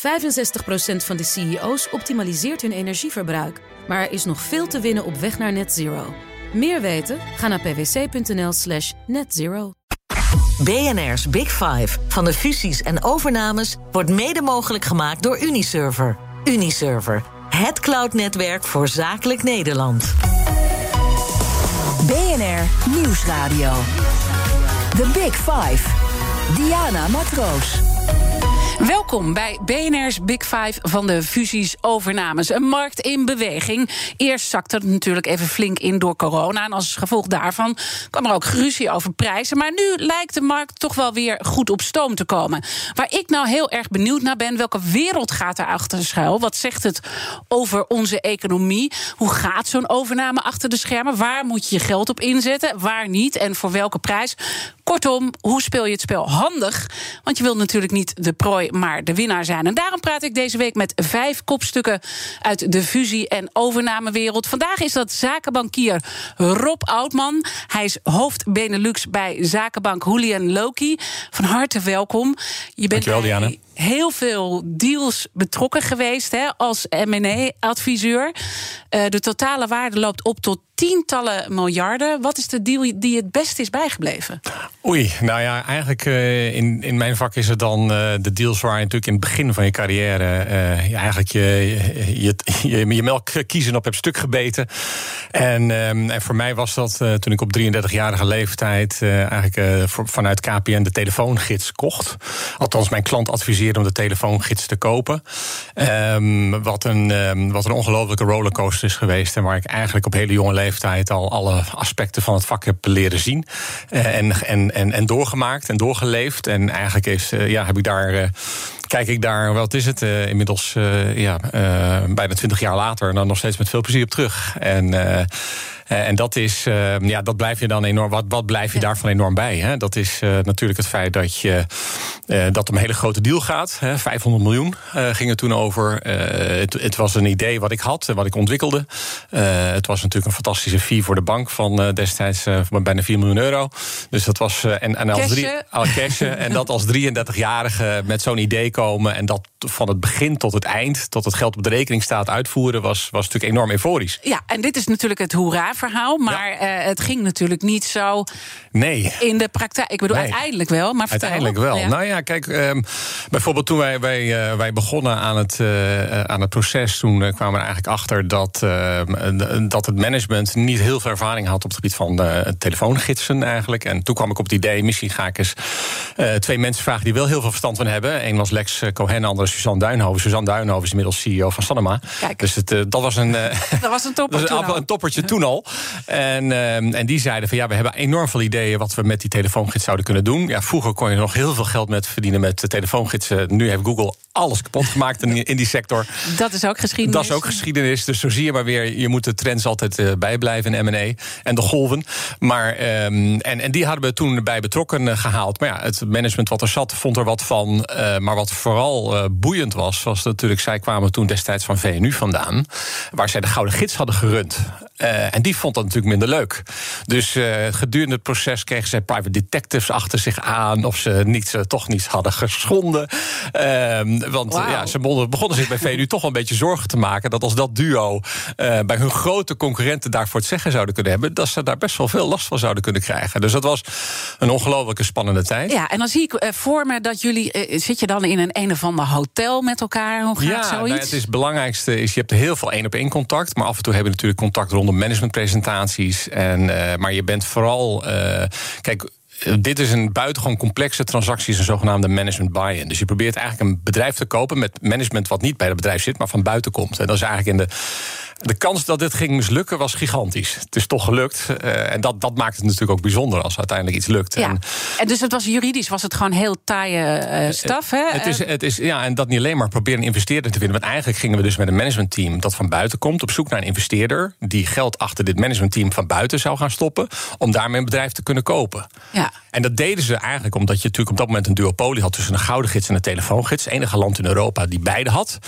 65% van de CEO's optimaliseert hun energieverbruik. Maar er is nog veel te winnen op weg naar net zero. Meer weten? Ga naar pwc.nl slash netzero. BNR's Big Five. Van de fusies en overnames wordt mede mogelijk gemaakt door Uniserver. Uniserver, het cloudnetwerk voor zakelijk Nederland. BNR Nieuwsradio. The Big Five. Diana Matroos. Welkom bij BNR's Big Five van de fusies overnames. Een markt in beweging. Eerst zakte het natuurlijk even flink in door corona. En als gevolg daarvan kwam er ook ruzie over prijzen. Maar nu lijkt de markt toch wel weer goed op stoom te komen. Waar ik nou heel erg benieuwd naar ben, welke wereld gaat er achter schuil? Wat zegt het over onze economie? Hoe gaat zo'n overname achter de schermen? Waar moet je je geld op inzetten? Waar niet? En voor welke prijs? Kortom, hoe speel je het spel handig? Want je wilt natuurlijk niet de prooi, maar de winnaar zijn. En daarom praat ik deze week met vijf kopstukken uit de fusie- en overnamewereld. Vandaag is dat zakenbankier Rob Oudman. Hij is hoofd Benelux bij zakenbank Julian Loki. Van harte welkom. Je bent Dankjewel, Diana heel veel deals betrokken geweest hè, als M&A-adviseur. Uh, de totale waarde loopt op tot tientallen miljarden. Wat is de deal die het best is bijgebleven? Oei, nou ja, eigenlijk uh, in, in mijn vak is het dan uh, de deals waar je natuurlijk in het begin van je carrière je eigenlijk je, je, je, melk kiezen op hebt stuk gebeten. En, um, en voor mij was dat toen ik op 33-jarige leeftijd eigenlijk vanuit KPN de telefoongids kocht. Althans, mijn klant adviseerde om de telefoongids te kopen. Um, wat een, um, wat een ongelofelijke rollercoaster is geweest. En waar ik eigenlijk op hele jonge leeftijd al alle aspecten van het vak heb leren zien. Uh, en, en, en, en doorgemaakt en doorgeleefd. En eigenlijk is, uh, ja, heb ik daar. Uh, kijk ik daar, wat is het, inmiddels ja, bijna twintig jaar later, dan nog steeds met veel plezier op terug. En en dat is, uh, ja, dat blijf je dan enorm. Wat, wat blijf je ja. daarvan enorm bij? Hè? Dat is uh, natuurlijk het feit dat je dat om een hele grote deal gaat. Hè? 500 miljoen ging het toen over. Het, het, was een idee wat ik had, wat ik ontwikkelde. het was natuurlijk een fantastische fee voor de bank van destijds van bijna 4 miljoen euro. Dus dat was en, en als drie, al cashen en dat als 33-jarige met zo'n idee komen en dat van het begin tot het eind, tot het geld op de rekening staat uitvoeren, was, was natuurlijk enorm euforisch. Ja, en dit is natuurlijk het hoera verhaal. Maar ja. uh, het ging natuurlijk niet zo nee. in de praktijk. Ik bedoel, nee. uiteindelijk wel. Maar uiteindelijk wel. Ja. Nou ja, kijk, um, bijvoorbeeld toen wij, wij, uh, wij begonnen aan het, uh, aan het proces... toen kwamen we er eigenlijk achter dat, dat het management... niet heel veel ervaring had op het gebied van telefoongidsen eigenlijk. En toen kwam ik op het idee, misschien ga ik eens twee mensen vragen... die wel heel veel verstand van hebben. Eén was Lex Cohen, de andere Suzanne Duinhoven. Suzanne Duinhoven is inmiddels CEO van Sanoma. Kijk. Dus het, dat was een... dat was een toppertje toen al. En, uh, en die zeiden van ja, we hebben enorm veel ideeën wat we met die telefoongids zouden kunnen doen. Ja, vroeger kon je nog heel veel geld met verdienen met de telefoongidsen. Nu heeft Google alles kapot gemaakt in, in die sector. Dat is ook geschiedenis. Dat is ook geschiedenis. Dus zo zie je maar weer, je moet de trends altijd uh, bijblijven in M&A en de golven. Maar, um, en, en die hadden we toen bij betrokken uh, gehaald. Maar ja, het management wat er zat, vond er wat van. Uh, maar wat vooral boeiend was, was natuurlijk, zij kwamen toen destijds van VNU vandaan. Waar zij de Gouden Gids hadden gerund. En die vond dat natuurlijk minder leuk. Dus uh, gedurende het proces kregen zij private detectives achter zich aan... of ze niets, uh, toch niets hadden geschonden. Ehm, want wow. ja, ze begonnen, begonnen zich bij VNU toch wel een beetje zorgen te maken... dat als dat duo bij hun grote concurrenten daarvoor het zeggen zouden kunnen hebben... dat ze daar best wel veel last van zouden kunnen krijgen. Dus dat was een ongelooflijke spannende tijd. Ja, en dan zie ik voor me dat jullie... zit je dan in een een of ander hotel met elkaar? Hoe gaat ja, zoiets? Nou, het is belangrijkste is, je hebt heel veel één-op-één contact... maar af en toe hebben we natuurlijk contact rond managementpresentaties. En, uh, maar je bent vooral. Uh, kijk, dit is een buitengewoon complexe transactie, een zogenaamde management buy-in. Dus je probeert eigenlijk een bedrijf te kopen met management wat niet bij het bedrijf zit, maar van buiten komt. En dat is eigenlijk in de. De kans dat dit ging mislukken was gigantisch. Het is toch gelukt. Uh, en dat, dat maakt het natuurlijk ook bijzonder als uiteindelijk iets lukt. Ja. En, en dus het was juridisch was het gewoon heel taaie uh, staf. Hè? Het is, het is, ja, en dat niet alleen maar proberen een investeerder te vinden. Want eigenlijk gingen we dus met een managementteam dat van buiten komt op zoek naar een investeerder die geld achter dit managementteam van buiten zou gaan stoppen. Om daarmee een bedrijf te kunnen kopen. Ja. En dat deden ze eigenlijk omdat je natuurlijk op dat moment een duopolie had tussen een gouden gids en een telefoongids. Het enige land in Europa die beide had.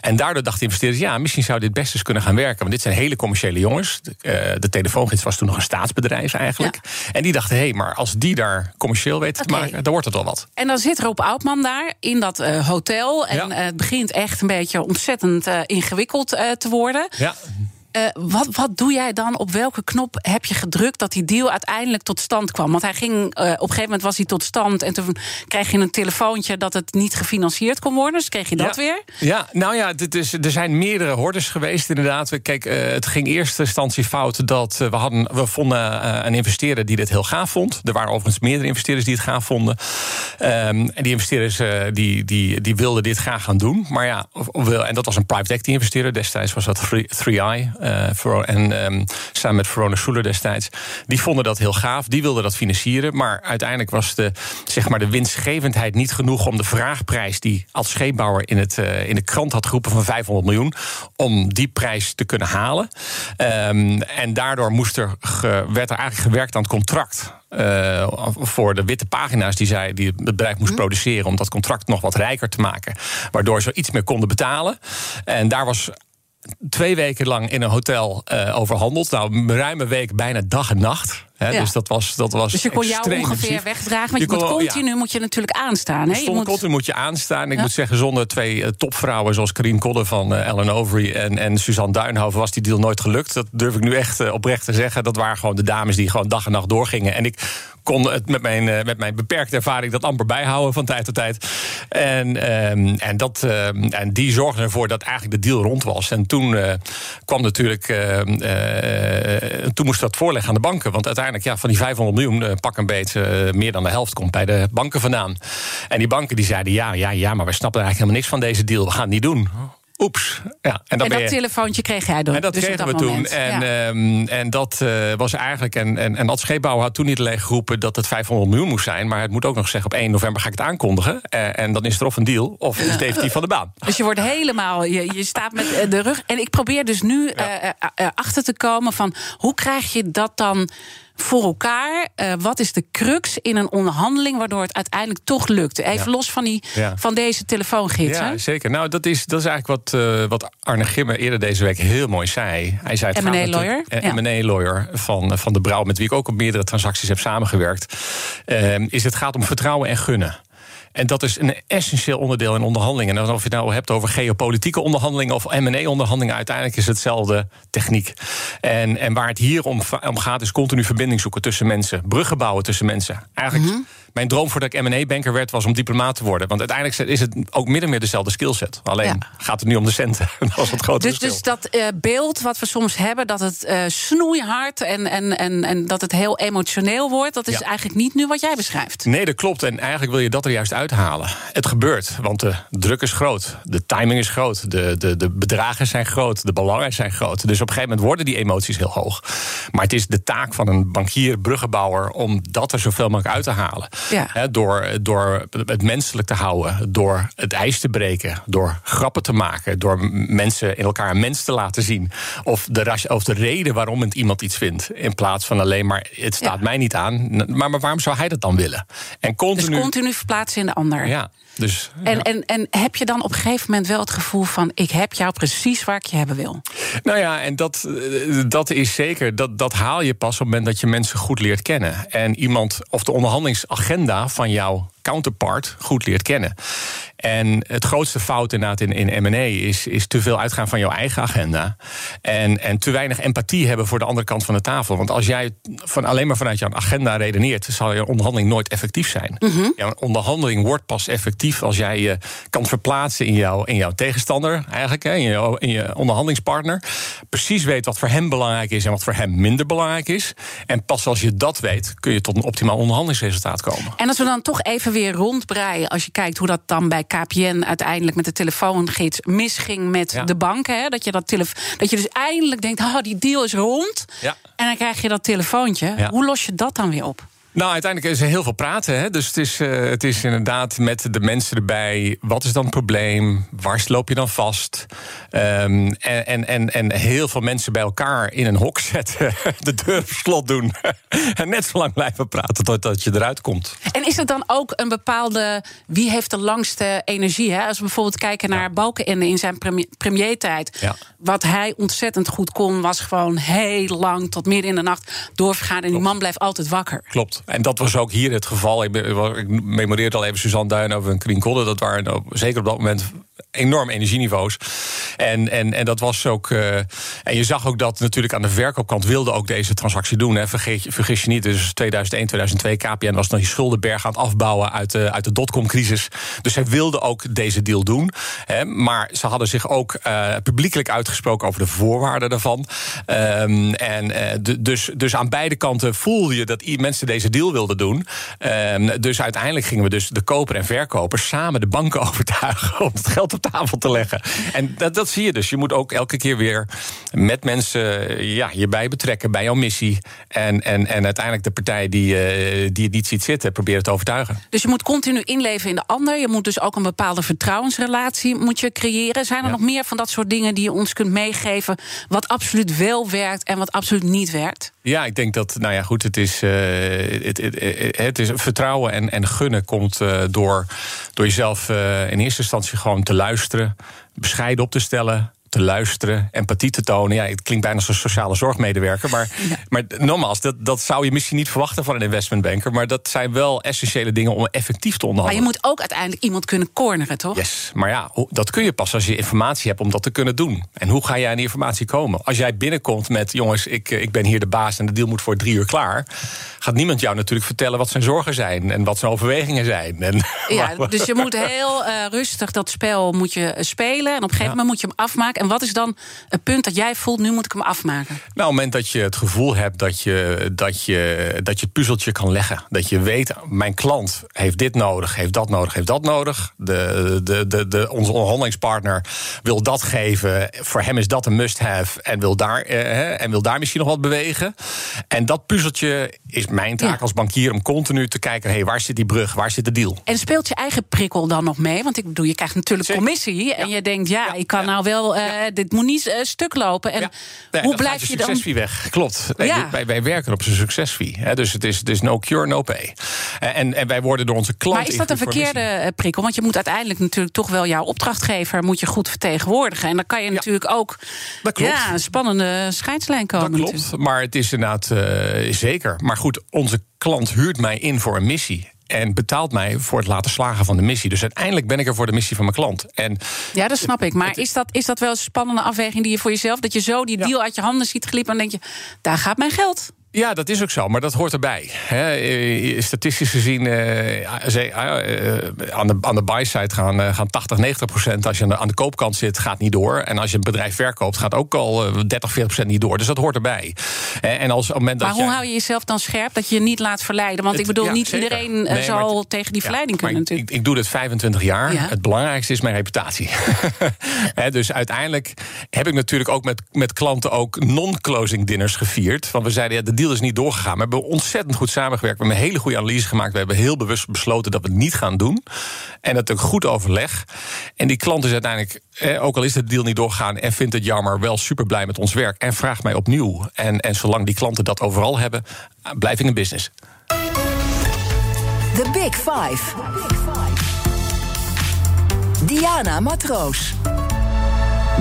En daardoor dachten investeerders, ja, misschien zou dit best eens kunnen gaan gaan werken. Want dit zijn hele commerciële jongens. De, uh, de telefoongids was toen nog een staatsbedrijf eigenlijk. En die dachten, hé, hey, maar als die daar commercieel weten okay. te maken, dan wordt het wel wat. En dan zit Rob Oudman daar in dat uh, hotel. En ja. het begint echt een beetje ontzettend ingewikkeld te worden. Ja. Uh, wat, wat doe jij dan? Op welke knop heb je gedrukt dat die deal uiteindelijk tot stand kwam? Want hij ging, uh, op een gegeven moment was hij tot stand. En toen kreeg je een telefoontje dat het niet gefinancierd kon worden. Dus kreeg je dat ja. weer? Ja, nou ja, is, er zijn meerdere hordes geweest inderdaad. Kijk, uh, het ging eerste instantie fout dat we hadden, we vonden een investeerder die dit heel gaaf vond. Er waren overigens meerdere investeerders die het gaaf vonden. Um, en die investeerders die, die, die wilden dit graag gaan doen. Maar ja, en dat was een private equity investeerder. Destijds was dat 3i. Uh, en um, samen met Verona Schuler destijds. Die vonden dat heel gaaf, die wilden dat financieren. Maar uiteindelijk was de, zeg maar, de winstgevendheid niet genoeg om de vraagprijs die als scheepbouwer in, het, uh, in de krant had geroepen van 500 miljoen, om die prijs te kunnen halen. Um, en daardoor moest er ge, werd er eigenlijk gewerkt aan het contract. Uh, voor de witte pagina's die, zij, die het bedrijf moest produceren. om dat contract nog wat rijker te maken. Waardoor ze iets meer konden betalen. En daar was twee weken lang in een hotel uh, overhandeld. Nou, een ruime week, bijna dag en nacht. Ja. Dus dat was, dat was Dus je kon jou ongeveer intensief. wegdragen. Maar je, je moet continu ja. moet je natuurlijk aanstaan. Hè? Je moet... Continu moet je aanstaan. Ik ja. moet zeggen, zonder twee uh, topvrouwen zoals Karin Kodde van uh, Ellen Overy en, en Suzanne Duinhoven was die deal nooit gelukt. Dat durf ik nu echt oprecht te zeggen. Dat waren gewoon de dames die gewoon dag en nacht doorgingen. En ik kon het met mijn, uh, met mijn beperkte ervaring dat amper bijhouden van tijd tot tijd. En, um, en, dat, uh, en die zorgde ervoor dat eigenlijk de deal rond was. En toen uh, kwam natuurlijk. toen moest dat voorleggen aan de banken. Want uiteindelijk, ja, van die 500 miljoen, pak een beet, meer dan de helft komt bij de banken vandaan. En die banken die zeiden: ja, ja, ja, maar wij snappen eigenlijk helemaal niks van deze deal. We gaan het niet doen. Oeps. Ja, en, dat je... telefoontje kreeg jij dan. En dat dus kregen dat we moment. toen. En, ja. um, en dat uh, was eigenlijk. En, en, en dat scheepbouwer had toen niet alleen geroepen dat het 500 miljoen moest zijn. Maar het moet ook nog zeggen: op 1 november ga ik het aankondigen. Uh, en dan is er of een deal of is het definitief van de baan. Dus je wordt helemaal. Je, je staat met de rug. En ik probeer dus nu ja. uh, achter te komen van hoe krijg je dat dan voor elkaar? Uh, wat is de crux in een onderhandeling waardoor het uiteindelijk toch lukt? Even ja. los van, die, ja. van deze telefoongids. Ja, zeker. Nou, dat is, dat is eigenlijk wat, uh, wat Arne Gimmer eerder deze week heel mooi zei. Hij zei het M&A lawyer. Uh, ja. M&A lawyer van, van de Brouw, met wie ik ook op meerdere transacties heb samengewerkt. is het gaat om vertrouwen en gunnen. En dat is een essentieel onderdeel in onderhandelingen. En of je het nou hebt over geopolitieke onderhandelingen of M&A-onderhandelingen, uiteindelijk is hetzelfde techniek. En, en waar het hier om, om, gaat, is continu verbinding zoeken tussen mensen, bruggen bouwen tussen mensen. Eigenlijk. -hmm. Mijn droom voordat ik M&A-banker werd, was om diplomaat te worden. Want uiteindelijk is het ook min of meer dezelfde skillset. Alleen ja. gaat het nu om de centen. dat is het grote dus, dus dat uh, beeld wat we soms hebben, dat het uh, snoeihard en, en, en, en dat het heel emotioneel wordt, dat is ja. eigenlijk niet nu wat jij beschrijft. Nee, dat klopt. En eigenlijk wil je dat er juist uithalen. Het gebeurt, want de druk is groot. De timing is groot. De, de, de bedragen zijn groot. De belangen zijn groot. Dus op een gegeven moment worden die emoties heel hoog. Maar het is de taak van een bankier, bruggenbouwer, om dat er zoveel mogelijk uit te halen. Ja. He, door, door het menselijk te houden, door het ijs te breken, door grappen te maken, door mensen in elkaar een mens te laten zien. Of de, of de reden waarom het iemand iets vindt. In plaats van alleen maar het staat ja. mij niet aan. Maar, maar waarom zou hij dat dan willen? En continu, dus continu verplaatsen in de ander. Ja. Dus, en, ja. en, en heb je dan op een gegeven moment wel het gevoel van: ik heb jou precies waar ik je hebben wil? Nou ja, en dat, dat is zeker. Dat, dat haal je pas op het moment dat je mensen goed leert kennen. En iemand of de onderhandelingsagenda van jouw counterpart goed leert kennen. En het grootste fout inderdaad in, in M&A is, is te veel uitgaan van jouw eigen agenda. En, en te weinig empathie hebben voor de andere kant van de tafel. Want als jij van, alleen maar vanuit jouw agenda redeneert... zal je onderhandeling nooit effectief zijn. Ja, een onderhandeling wordt pas effectief als jij je kan verplaatsen in, jou, in jouw tegenstander... eigenlijk, hè, in, je, in je onderhandelingspartner. Precies weet wat voor hem belangrijk is en wat voor hem minder belangrijk is. En pas als je dat weet, kun je tot een optimaal onderhandelingsresultaat komen. En als we dan toch even weer rondbreien... als je kijkt hoe dat dan bij KPN uiteindelijk met de telefoongids misging met ja. de banken. Hè? Dat, je dat, dat je dus eindelijk denkt, oh, die deal is rond. Ja. En dan krijg je dat telefoontje. Ja. Hoe los je dat dan weer op? Nou, uiteindelijk is er heel veel praten. Hè? Dus het is, uh, het is inderdaad met de mensen erbij. Wat is dan het probleem? Waar loop je dan vast? Um, en, en, en, en heel veel mensen bij elkaar in een hok zetten. De deur op slot doen. en net zo lang blijven praten totdat je eruit komt. En is het dan ook een bepaalde. Wie heeft de langste energie? Hè? Als we bijvoorbeeld kijken naar ja. Balkenende in zijn premier, premiertijd. Ja. Wat hij ontzettend goed kon, was gewoon heel lang tot midden in de nacht doorvergaan. En die man blijft altijd wakker. Klopt. En dat was ook hier het geval. Ik, ik memoreerde al even Suzanne Duin over een Krien Kodde. Dat waren zeker op dat moment enorm energieniveaus. En, en, en dat was ook. Uh, en je zag ook dat natuurlijk aan de verkoopkant wilde ook deze transactie doen. Hè. Vergeet, vergis je niet, dus 2001, 2002, KPN was nog die schuldenberg aan het afbouwen uit de, uit de dotcom-crisis. Dus zij wilden ook deze deal doen. Hè. Maar ze hadden zich ook uh, publiekelijk uitgesproken over de voorwaarden daarvan. Um, en uh, dus, dus aan beide kanten voelde je dat mensen deze deal wilden doen. Um, dus uiteindelijk gingen we dus de koper en verkoper samen de banken overtuigen om het geld op tafel te leggen. En dat, dat zie je dus. Je moet ook elke keer weer met mensen ja, je bij betrekken bij jouw missie. En, en, en uiteindelijk de partij die, uh, die het niet ziet zitten, proberen te overtuigen. Dus je moet continu inleven in de ander. Je moet dus ook een bepaalde vertrouwensrelatie moet je creëren. Zijn er ja. nog meer van dat soort dingen die je ons kunt meegeven? Wat absoluut wel werkt en wat absoluut niet werkt? Ja, ik denk dat, nou ja, goed, het is, uh, het, het, het, is vertrouwen en, en gunnen komt uh, door, door jezelf uh, in eerste instantie gewoon te luisteren, bescheiden op te stellen, te luisteren, empathie te tonen. Ja, het klinkt bijna als een sociale zorgmedewerker. Maar, ja. maar nogmaals, dat, dat zou je misschien niet verwachten van een investmentbanker. Maar dat zijn wel essentiële dingen om effectief te onderhandelen. Maar je moet ook uiteindelijk iemand kunnen corneren, toch? Yes, maar ja, dat kun je pas als je informatie hebt om dat te kunnen doen. En hoe ga jij aan die informatie komen? Als jij binnenkomt met, jongens, ik, ik ben hier de baas en de deal moet voor drie uur klaar. Gaat niemand jou natuurlijk vertellen wat zijn zorgen zijn en wat zijn overwegingen zijn. En ja, dus je moet heel uh, rustig dat spel moet je spelen. En op een gegeven ja. moment moet je hem afmaken. En wat is dan het punt dat jij voelt, nu moet ik hem afmaken? Nou, op het moment dat je het gevoel hebt dat je, dat je, dat je het puzzeltje kan leggen. Dat je weet, mijn klant heeft dit nodig, heeft dat nodig, heeft dat nodig. De, de, de, de, onze onderhandelingspartner wil dat geven. Voor hem is dat een must-have. En, wil daar, eh, en wil daar misschien nog wat bewegen. En dat puzzeltje is mijn taak ja. als bankier om continu te kijken: hey, waar zit die brug, waar zit de deal? En speelt je eigen prikkel dan nog mee? Want ik bedoel, je krijgt natuurlijk Zeker. commissie. En ja. je denkt, ja, ik kan nou wel. Uh, dit moet niet uh, stuk lopen. En nee, hoe blijf je dan? succesfee weg. Klopt. Nee, wij, wij werken op zijn succesfee. Hè, dus het is, is no cure, no pay. En, en wij worden door onze klanten. Maar is dat een verkeerde prikkel? Want je moet uiteindelijk natuurlijk toch wel jouw opdrachtgever moet je goed vertegenwoordigen. En dan kan je natuurlijk ook dat klopt. Ja, een spannende scheidslijn komen. Dat klopt. Natuurlijk. Maar het is inderdaad uh, zeker. Maar goed, onze klant huurt mij in voor een missie en betaalt mij voor het laten slagen van de missie. Dus uiteindelijk ben ik er voor de missie van mijn klant. En ja, dat snap ik. Maar is dat, is dat wel een spannende afweging die je voor jezelf... dat je zo die deal ja. uit je handen ziet glippen... en denk je, daar gaat mijn geld. Ja, dat is ook zo, maar dat hoort erbij. He, statistisch gezien, uh, uh, aan de, aan de buy-side gaan, uh, gaan 80, 90 procent. Als je aan de, aan de koopkant zit, gaat niet door. En als je een bedrijf verkoopt, gaat ook al 30, 40 procent niet door. Dus dat hoort erbij. En als, op het moment maar dat hoe jij, hou je jezelf dan scherp dat je je niet laat verleiden? Want het, ik bedoel, ja, niet zeker. iedereen nee, zal het, tegen die verleiding ja, kunnen natuurlijk. Ik, ik, doe dit 25 jaar. Ja. Het belangrijkste is mijn reputatie. He, dus uiteindelijk heb ik natuurlijk ook met, met klanten ook non-closing dinners gevierd. Want we zeiden, ja, de is niet doorgegaan. We hebben ontzettend goed samengewerkt. We hebben een hele goede analyse gemaakt. We hebben heel bewust besloten dat we het niet gaan doen. En dat een goed overleg. En die klant is uiteindelijk, ook al is de deal niet doorgegaan... en vindt het jammer, wel super blij met ons werk. En vraagt mij opnieuw. En, en zolang die klanten dat overal hebben, blijf ik in business. The Big Five. Diana Matroos.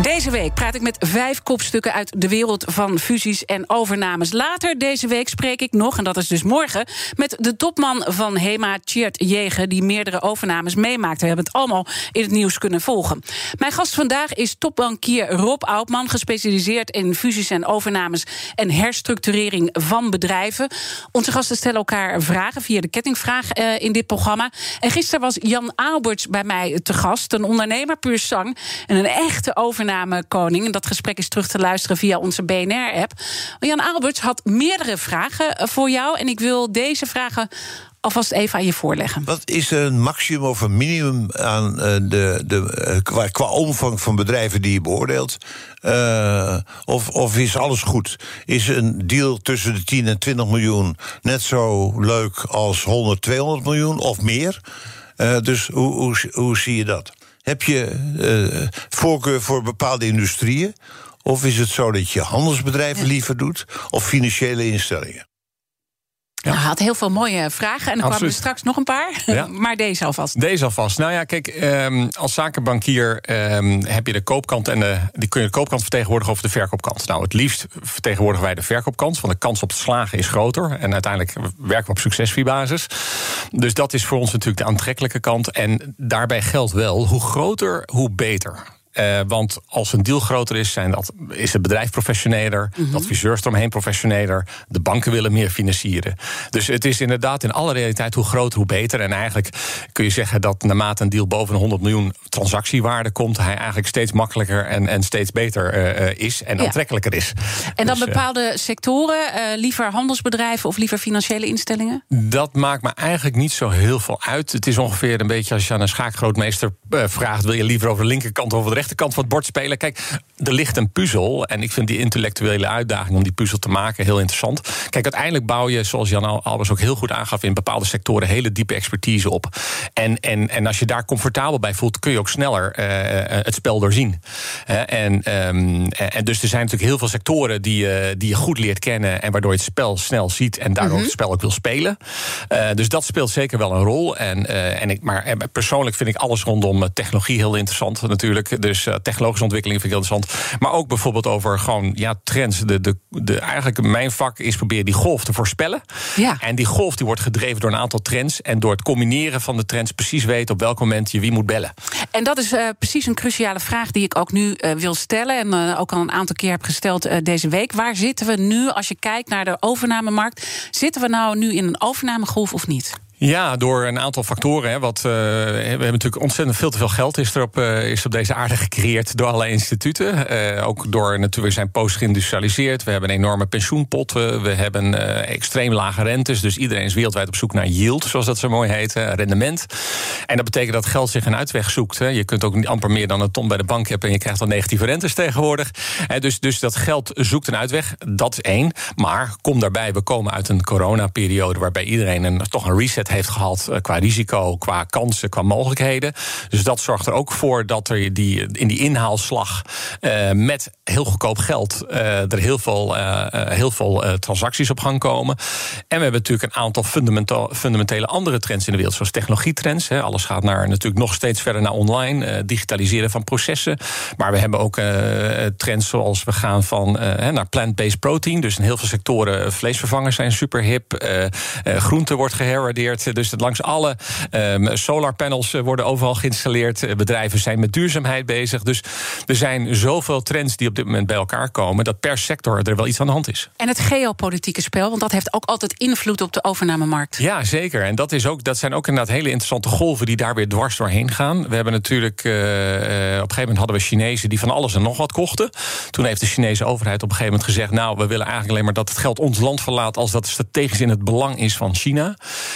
Deze week praat ik met vijf kopstukken uit de wereld van fusies en overnames. Later deze week spreek ik nog, en dat is dus morgen, met de topman van HEMA, Tjert Jegen, die meerdere overnames meemaakt. We hebben het allemaal in het nieuws kunnen volgen. Mijn gast vandaag is topbankier Rob Oudman, gespecialiseerd in fusies en overnames en herstructurering van bedrijven. Onze gasten stellen elkaar vragen via de kettingvraag uh, in dit programma. En gisteren was Jan Alberts bij mij te gast, een ondernemer puur zang en een echte overname koning. En dat gesprek is terug te luisteren via onze BNR-app. Jan Alberts had meerdere vragen voor jou. En ik wil deze vragen alvast even aan je voorleggen. Wat is een maximum of een minimum aan uh, de, de, uh, qua, omvang van bedrijven die je beoordeelt? Of, of is alles goed? Is een deal tussen de 10 en 20 miljoen net zo leuk als 100, 200 miljoen of meer? dus hoe, hoe, hoe zie je dat? Heb je voorkeur voor bepaalde industrieën? Of is het zo dat je handelsbedrijven liever doet of financiële instellingen? Ja. Nou, hij had heel veel mooie vragen en er kwamen er straks nog een paar. Ja. maar deze alvast. Deze alvast. Nou ja, kijk, um, als zakenbankier um, heb je de koopkant en de, die kun je de koopkant vertegenwoordigen of de verkoopkant. Nou, het liefst vertegenwoordigen wij de verkoopkant, want de kans op te slagen is groter. En uiteindelijk werken we op succesfiebasis. Dus dat is voor ons natuurlijk de aantrekkelijke kant. En daarbij geldt wel, hoe groter, hoe beter. Uh, want als een deal groter is, zijn dat, is het bedrijf professioneler, mm -hmm. de adviseurs eromheen professioneler, de banken willen meer financieren. Dus het is inderdaad in alle realiteit hoe groter, hoe beter. En eigenlijk kun je zeggen dat naarmate een deal boven een 100 miljoen transactiewaarde komt, hij eigenlijk steeds makkelijker en, en steeds beter uh, is en ja. aantrekkelijker is. En dan dus, bepaalde sectoren, uh, liever handelsbedrijven of liever financiële instellingen? Dat maakt me eigenlijk niet zo heel veel uit. Het is ongeveer een beetje als je aan een schaakgrootmeester vraagt: wil je liever over de linkerkant of over de rechterkant van het bord spelen. Kijk, er ligt een puzzel. En ik vind die intellectuele uitdaging om die puzzel te maken heel interessant. Kijk, uiteindelijk bouw je, zoals Jan Albers ook heel goed aangaf, in bepaalde sectoren hele diepe expertise op. En, en, en als je daar comfortabel bij voelt, kun je ook sneller uh, het spel doorzien. Uh, en, um, en dus er zijn natuurlijk heel veel sectoren die, uh, die je goed leert kennen. En waardoor je het spel snel ziet en daardoor -hmm. het spel ook wil spelen. dus dat speelt zeker wel een rol. En, en ik, maar persoonlijk vind ik alles rondom technologie heel interessant natuurlijk. Dus technologische ontwikkeling vind ik heel interessant. Maar ook bijvoorbeeld over gewoon ja, trends. De, de, de, eigenlijk mijn vak is proberen die golf te voorspellen. Ja. En die golf die wordt gedreven door een aantal trends. En door het combineren van de trends precies weten op welk moment je wie moet bellen. En dat is uh, precies een cruciale vraag die ik ook nu uh, wil stellen. En uh, ook al een aantal keer heb gesteld deze week. Waar zitten we nu als je kijkt naar de overnamemarkt? Zitten we nou nu in een overnamegolf of niet? Ja, door een aantal factoren. Hè, wat, uh, we hebben natuurlijk ontzettend veel te veel geld is er op, uh, is op deze aarde gecreëerd door allerlei instituten. Uh, ook door natuurlijk, zijn post geïndustrialiseerd. We hebben enorme pensioenpot. we hebben extreem lage rentes. Dus iedereen is wereldwijd op zoek naar yield, zoals dat zo mooi heet, rendement. En dat betekent dat geld zich een uitweg zoekt. Hè. Je kunt ook niet amper meer dan een ton bij de bank hebben en je krijgt dan negatieve rentes tegenwoordig. dus, dus dat geld zoekt een uitweg. Dat is één. Maar kom daarbij, we komen uit een coronaperiode waarbij iedereen een, toch een reset heeft gehad eh, qua risico, qua kansen, qua mogelijkheden. Dus dat zorgt er ook voor dat er die, in die inhaalslag uh, met heel goedkoop geld uh, er heel veel, heel veel transacties op gang komen. En we hebben natuurlijk een aantal fundamentele andere trends in de wereld, zoals technologietrends. Hè. Alles gaat naar, natuurlijk nog steeds verder naar online, digitaliseren van processen. Maar we hebben ook trends zoals we gaan van naar plant-based protein. Dus in heel veel sectoren vleesvervangers zijn super hip. groente wordt geherwaardeerd. Dus langs alle um, solarpanels eh, worden overal geïnstalleerd. Eh, bedrijven zijn met duurzaamheid bezig. Dus er zijn zoveel trends die op dit moment bij elkaar komen... dat per sector er wel iets aan de hand is. En het geopolitieke spel, want dat heeft ook altijd invloed op de overnamemarkt. Ja, zeker. En dat, is ook, dat zijn ook inderdaad hele interessante golven... die daar weer dwars doorheen gaan. We hebben natuurlijk... Uh, op een gegeven moment hadden we Chinezen die van alles en nog wat kochten. Toen heeft de Chinese overheid op een gegeven moment gezegd... nou, we willen eigenlijk alleen maar dat het geld ons land verlaat... als dat strategisch in het belang is van China.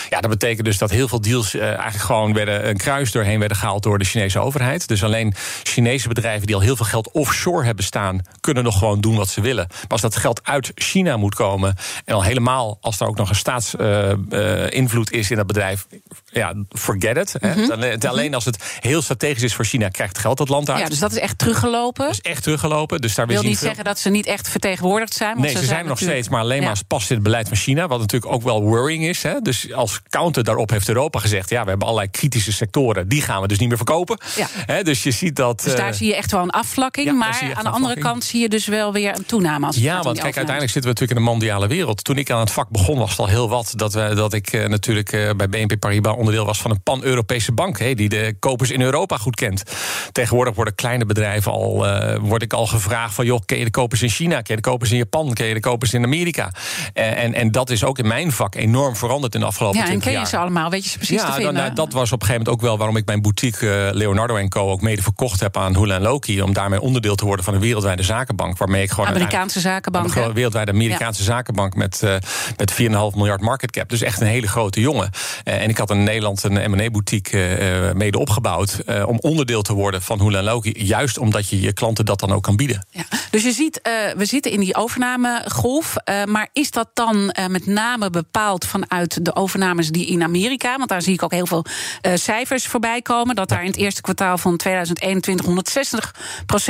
Ja, dat betekent dus dat heel veel deals uh, eigenlijk gewoon werden een kruis doorheen werden gehaald door de Chinese overheid. Dus alleen Chinese bedrijven die al heel veel geld offshore hebben staan, kunnen nog gewoon doen wat ze willen. Maar als dat geld uit China moet komen, en al helemaal als er ook nog een staatsinvloed uh, uh, is in dat bedrijf, ja, forget it. Mm -hmm. Alleen als het heel strategisch is voor China, krijgt geld dat land uit. Ja, dus dat is echt teruggelopen. Dat is echt teruggelopen. Dus daar wil niet veel... zeggen dat ze niet echt vertegenwoordigd zijn. Nee, ze, zijn, nog steeds, maar alleen maar als past in het beleid van China. Wat natuurlijk ook wel worrying is. Hè. Dus als daarop heeft Europa gezegd: ja, we hebben allerlei kritische sectoren. Die gaan we dus niet meer verkopen. Ja. He, dus je ziet dat. Dus daar uh, zie je echt wel een afvlakking. Ja, maar aan de andere kant zie je dus wel weer een toename. Als ja, want kijk, uiteindelijk zitten we natuurlijk in een mondiale wereld. Toen ik aan het vak begon, was het al heel wat. Dat, we, dat ik uh, natuurlijk uh, bij BNP Paribas onderdeel was van een pan-Europese bank. Die de kopers in Europa goed kent. Tegenwoordig worden kleine bedrijven al. word ik al gevraagd van: joh, ken je de kopers in China? Ken je de kopers in Japan? Ken je de kopers in Amerika? en, en dat is ook in mijn vak enorm veranderd in de afgelopen ja, ken je jaar. ze allemaal? Weet je ze precies te Ja, vinden? dan, nou, dat was op een gegeven moment ook wel waarom ik mijn boutique eh, Leonardo Co. ook mede verkocht heb aan Hula Loki. Om daarmee onderdeel te worden van een wereldwijde zakenbank. Waarmee ik gewoon Amerikaanse zakenbank, Een wereldwijde Amerikaanse zakenbank met, eh met 4,5 miljard market cap. Dus echt een hele grote jongen. Eh, en ik had in Nederland een M&A-boutique eh, mede opgebouwd. om onderdeel te worden van Hula Loki. Juist omdat je je klanten dat dan ook kan bieden. Ja. Dus je ziet, we zitten in die overnamegolf. eh, maar is dat dan met name bepaald vanuit de overnames die in Amerika? Want daar zie ik ook heel veel eh, cijfers voorbij komen. Dat daar in het eerste kwartaal van 2021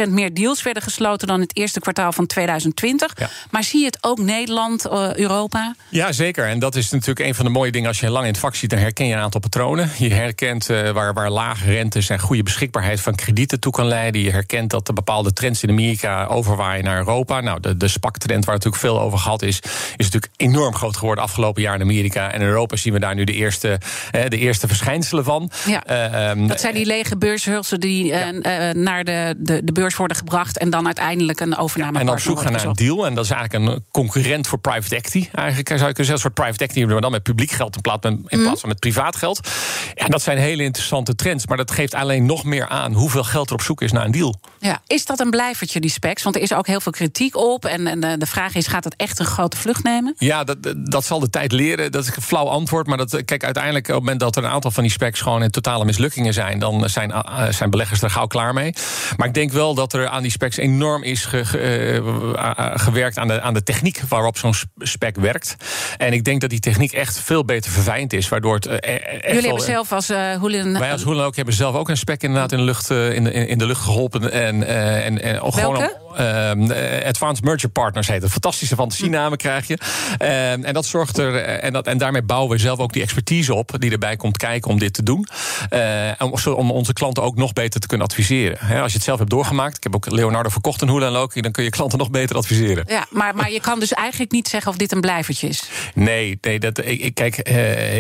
160% meer deals werden gesloten dan in het eerste kwartaal van 2020. Ja. Maar zie je het ook Nederland, eh, Europa? Ja, zeker. En dat is natuurlijk een van de mooie dingen. Als je lang in het vak ziet, dan herken je een aantal patronen. Je herkent eh, waar, waar lage rentes en goede beschikbaarheid van kredieten toe kan leiden. Je herkent dat er bepaalde trends in Amerika overwaaien naar Europa. Nou, de, de SPAC-trend, waar natuurlijk veel over gehad is, is natuurlijk enorm groot geworden afgelopen jaar in Amerika. En in Europa zien we daar nu de eerste, eh, de eerste verschijnselen van. Ja. Eh, ehm, Dat zijn die lege beurshulsen die eh, eh, naar de, de, de beurs worden gebracht en dan uiteindelijk een overname En op zoek gaan naar een deal. En dat is eigenlijk een concurrent voor private equity. Eigenlijk zou je kunnen zeggen, een soort private equity, maar dan met publiek geld in plaats, van- in plaats van met privaat geld. En dat zijn hele interessante trends. Maar dat geeft alleen nog meer aan hoeveel geld er op zoek is naar een deal. Ja, is dat een blijvertje, die specs? Want er is ook heel veel kritiek op. En, en de, vraag is, gaat het echt een grote vlucht nemen? Ja, dat, dat zal de tijd leren. Dat is een flauw antwoord. Maar dat, kijk, uiteindelijk op het moment dat er een aantal van die specs gewoon in totale mislukkingen zijn, dan zijn, eh, zijn beleggers er gauw klaar mee. Maar ik denk wel dat er aan die specs enorm is ge- ge- eh, gewerkt aan de, aan de techniek waarop zo'n sp- spec werkt. En ik denk dat die techniek echt veel beter verfijnd is. Waardoor het eh, echt Jullie hebben zelf als uh, Hoelen... Wij als Hoe dan ook hebben zelf ook een spec inderdaad in de lucht, in de, in de lucht geholpen. En, en, en ook gewoon Ehm, eh, Advanced Merger Partners heet het. Fantastische fantasienamen krijg je. Ehm, en dat zorgt er. eh, En, dat, en daarmee bouwen we zelf ook die expertise op die erbij komt kijken om dit te doen. Eh, om, om onze klanten ook nog beter te kunnen adviseren. Als je het zelf hebt doorgemaakt. Ik heb ook Leonardo verkocht Hoe dan ook. Dan kun je klanten nog beter adviseren. Ja, maar, maar je kan dus eigenlijk niet zeggen of dit een blijvertje is. Nee, nee dat, ik, kijk,